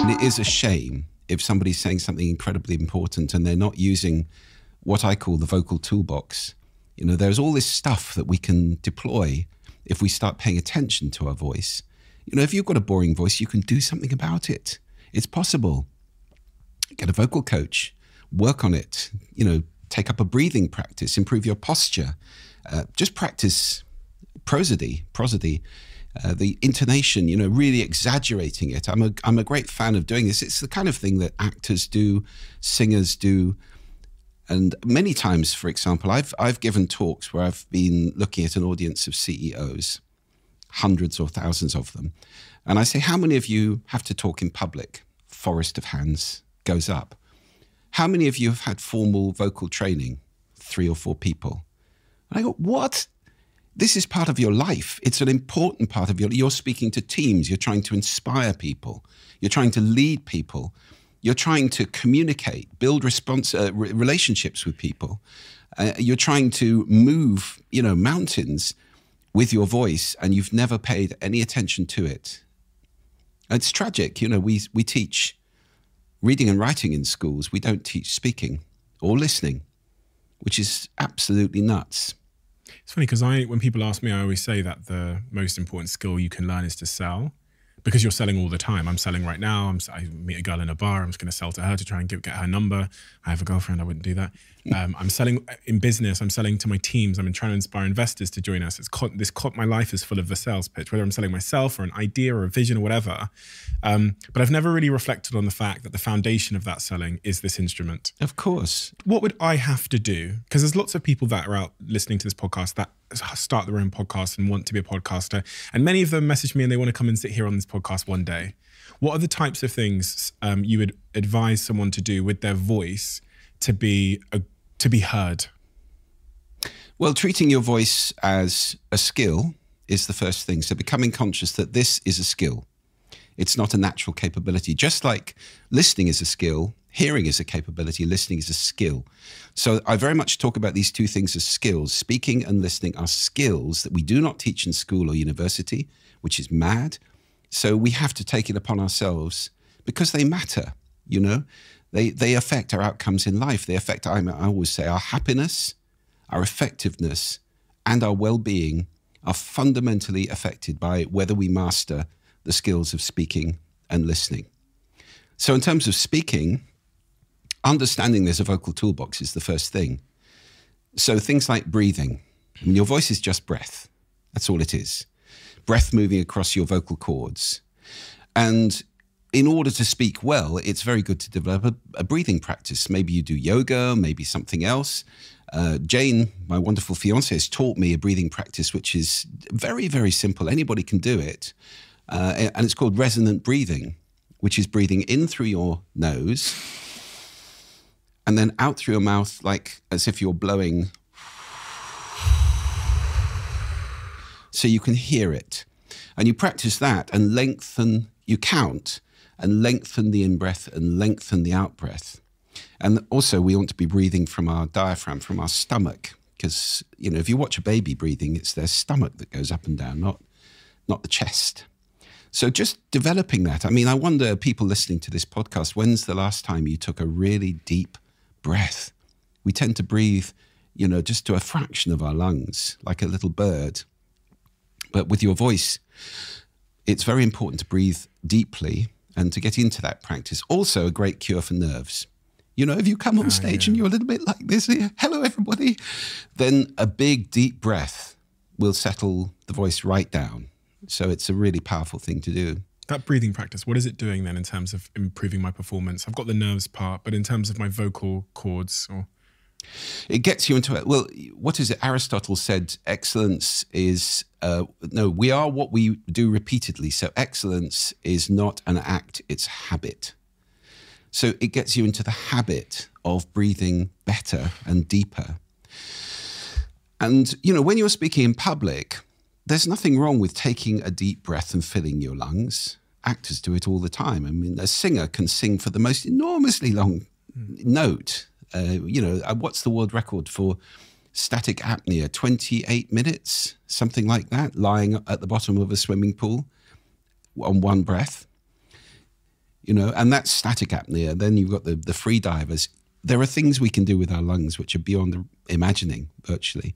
And it is a shame if somebody's saying something incredibly important and they're not using what I call the vocal toolbox. You know, there's all this stuff that we can deploy if we start paying attention to our voice. You know, if you've got a boring voice, you can do something about it. It's possible. Get a vocal coach, work on it, you know, take up a breathing practice, improve your posture. Uh, just practice prosody, prosody uh, the intonation, you know, really exaggerating it. I'm a, I'm a great fan of doing this. It's the kind of thing that actors do, singers do. And many times, for example, I've, I've given talks where I've been looking at an audience of CEOs, hundreds or thousands of them. And I say, How many of you have to talk in public? Forest of hands goes up. How many of you have had formal vocal training? Three or four people. And I go, What? This is part of your life. It's an important part of your. You're speaking to teams. You're trying to inspire people. You're trying to lead people. You're trying to communicate, build response uh, relationships with people. Uh, you're trying to move, you know, mountains with your voice, and you've never paid any attention to it. It's tragic. You know, we we teach reading and writing in schools. We don't teach speaking or listening, which is absolutely nuts. It's funny because I, when people ask me, I always say that the most important skill you can learn is to sell because you're selling all the time. I'm selling right now. I'm, I meet a girl in a bar. I'm just going to sell to her to try and get, get her number. I have a girlfriend. I wouldn't do that. Um, I'm selling in business. I'm selling to my teams. I'm trying to inspire investors to join us. It's this my life is full of the sales pitch, whether I'm selling myself or an idea or a vision or whatever. Um, but I've never really reflected on the fact that the foundation of that selling is this instrument. Of course. What would I have to do? Because there's lots of people that are out listening to this podcast that start their own podcast and want to be a podcaster, and many of them message me and they want to come and sit here on this podcast one day. What are the types of things um, you would advise someone to do with their voice to be a, to be heard? Well, treating your voice as a skill is the first thing. So becoming conscious that this is a skill. It's not a natural capability. Just like listening is a skill, hearing is a capability, listening is a skill. So I very much talk about these two things as skills. Speaking and listening are skills that we do not teach in school or university, which is mad. So we have to take it upon ourselves because they matter, you know? They, they affect our outcomes in life. They affect, I, always say, our happiness, our effectiveness, and our well being are fundamentally affected by whether we master the skills of speaking and listening. So, in terms of speaking, understanding there's a vocal toolbox is the first thing. So, things like breathing. I mean, your voice is just breath. That's all it is. Breath moving across your vocal cords. And in order to speak well, it's very good to develop a, a breathing practice. Maybe you do yoga, maybe something else. Uh, Jane, my wonderful fiance, has taught me a breathing practice which is very, very simple. Anybody can do it. Uh, and it's called resonant breathing, which is breathing in through your nose and then out through your mouth, like as if you're blowing. So you can hear it. And you practice that and lengthen, you count and lengthen the in breath and lengthen the out breath. And also, we want to be breathing from our diaphragm, from our stomach, because you know if you watch a baby breathing, it's their stomach that goes up and down, not not the chest. So just developing that. I mean, I wonder, people listening to this podcast, when's the last time you took a really deep breath? We tend to breathe, you know, just to a fraction of our lungs, like a little bird. But with your voice, it's very important to breathe deeply and to get into that practice. Also, a great cure for nerves. You know, if you come on oh, stage yeah. and you're a little bit like this, eh, hello everybody, then a big deep breath will settle the voice right down. So it's a really powerful thing to do. That breathing practice, what is it doing then in terms of improving my performance? I've got the nerves part, but in terms of my vocal cords or it gets you into it. Well, what is it? Aristotle said excellence is uh, no, we are what we do repeatedly. So excellence is not an act, it's habit. So it gets you into the habit of breathing better and deeper. And, you know, when you're speaking in public, there's nothing wrong with taking a deep breath and filling your lungs. Actors do it all the time. I mean, a singer can sing for the most enormously long mm. note uh, you know, uh, what's the world record for static apnea? 28 minutes, something like that, lying at the bottom of a swimming pool. on one breath. You know, and that's static apnea. Then you've got the, the free divers. There are things we can do with our lungs which are beyond imagining virtually.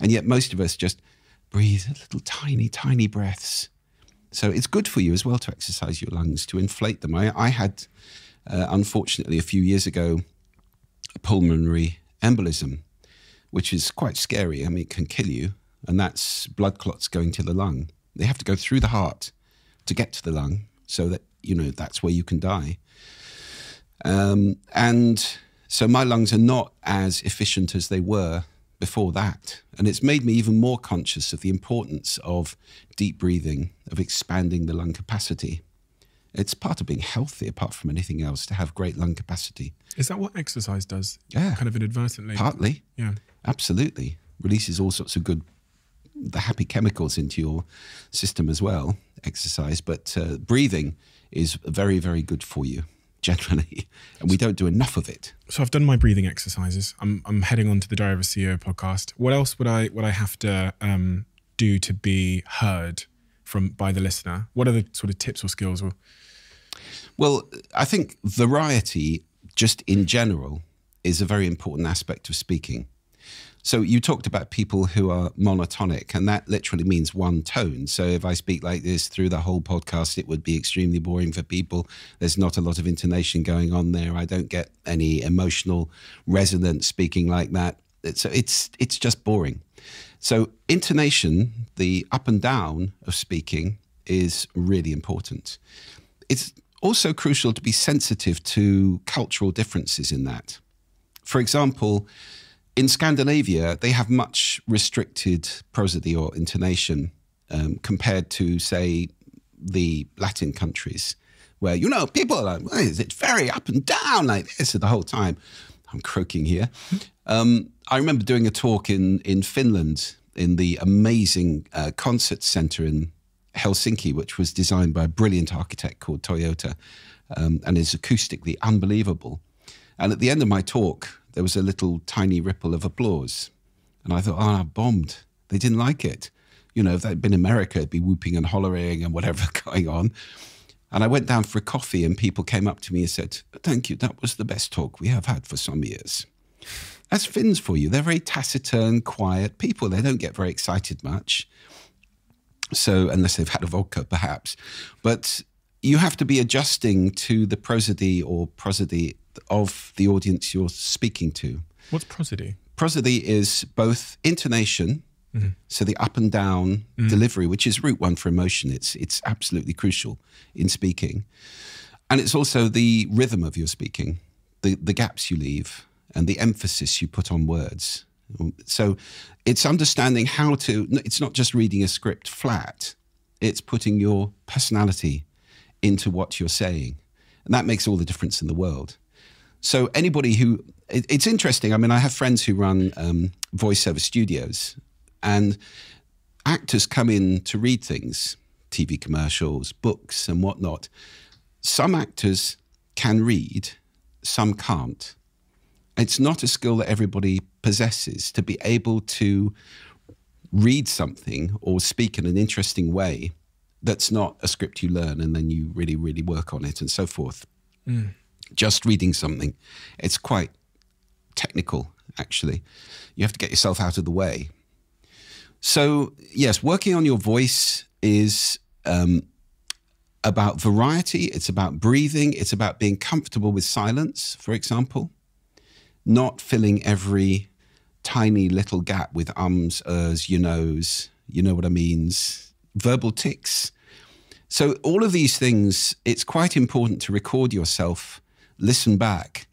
And yet most of us just breathe little tiny, tiny breaths. So it's good for you as well to exercise your lungs, to inflate them. I, I had, uh, unfortunately, a few years ago, a pulmonary embolism, which is quite scary. I mean, it can kill you, and that's blood clots going to the lung. They have to go through the heart to get to the lung, so that you know that's where you can die. Um, and so my lungs are not as efficient as they were before that. And it's made me even more conscious of the importance of deep breathing, of expanding the lung capacity. It's part of being healthy, apart from anything else, to have great lung capacity. Is that what exercise does? Yeah. Kind of inadvertently. Partly. Yeah. Absolutely. Releases all sorts of good, the happy chemicals into your system as well, exercise. But uh, breathing is very, very good for you generally, and we don't do enough of it. So I've done my breathing exercises. I'm I'm heading on to the Diary of a CEO podcast. What else would I would I have to um, do to be heard from by the listener? What are the sort of tips or skills? Or well, I think variety, just in general, is a very important aspect of speaking. So you talked about people who are monotonic, and that literally means one tone. So if I speak like this through the whole podcast, it would be extremely boring for people. There's not a lot of intonation going on there. I don't get any emotional resonance speaking like that. It's it's it's just boring. So intonation, the up and down of speaking, is really important. It's also crucial to be sensitive to cultural differences in that. For example, in Scandinavia, they have much restricted prosody or intonation um, compared to, say, the Latin countries, where, you know, people are like, well, it's very up and down like this the whole time. I'm croaking here. Um, I remember doing a talk in, in Finland in the amazing uh, concert center in Helsinki, which was designed by a brilliant architect called Toyota um, and is acoustically unbelievable. And at the end of my talk, there was a little tiny ripple of applause. And I thought, oh, I bombed. They didn't like it. You know, if that had been America, it'd be whooping and hollering and whatever going on. And I went down for a coffee, and people came up to me and said, Thank you, that was the best talk we have had for some years. That's Finns for you. They're very taciturn, quiet people. They don't get very excited much. So, unless they've had a vodka, perhaps. But you have to be adjusting to the prosody or prosody of the audience you're speaking to. What's prosody? Prosody is both intonation, mm-hmm. so the up and down mm. delivery, which is root one for emotion. It's it's absolutely crucial in speaking, and it's also the rhythm of your speaking, the the gaps you leave, and the emphasis you put on words. So, it's understanding how to. It's not just reading a script flat. It's putting your personality into what you're saying, and that makes all the difference in the world. So anybody who it, it's interesting. I mean, I have friends who run um, voiceover studios, and actors come in to read things, TV commercials, books, and whatnot. Some actors can read, some can't. It's not a skill that everybody possesses to be able to read something or speak in an interesting way that's not a script you learn and then you really, really work on it and so forth. Mm just reading something. It's quite technical, actually. You have to get yourself out of the way. So, yes, working on your voice is um, about variety, it's about breathing, it's about being comfortable with silence, for example, not filling every tiny little gap with ums, ers, you knows, you know what I means, verbal tics. So, all of these things, it's quite important to record yourself listen back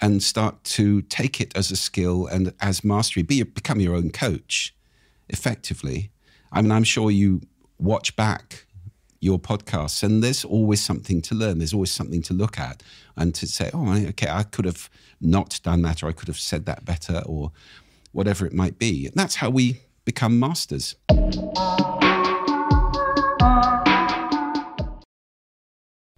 and start to take it as a skill and as mastery. Be become your own coach, effectively. I mean, I'm sure you watch back your podcasts, and there's always something to learn. There's always something to look at and to say, "Oh, okay, I could have not done that, or I could have said that better, or whatever it might be." And that's how we become masters.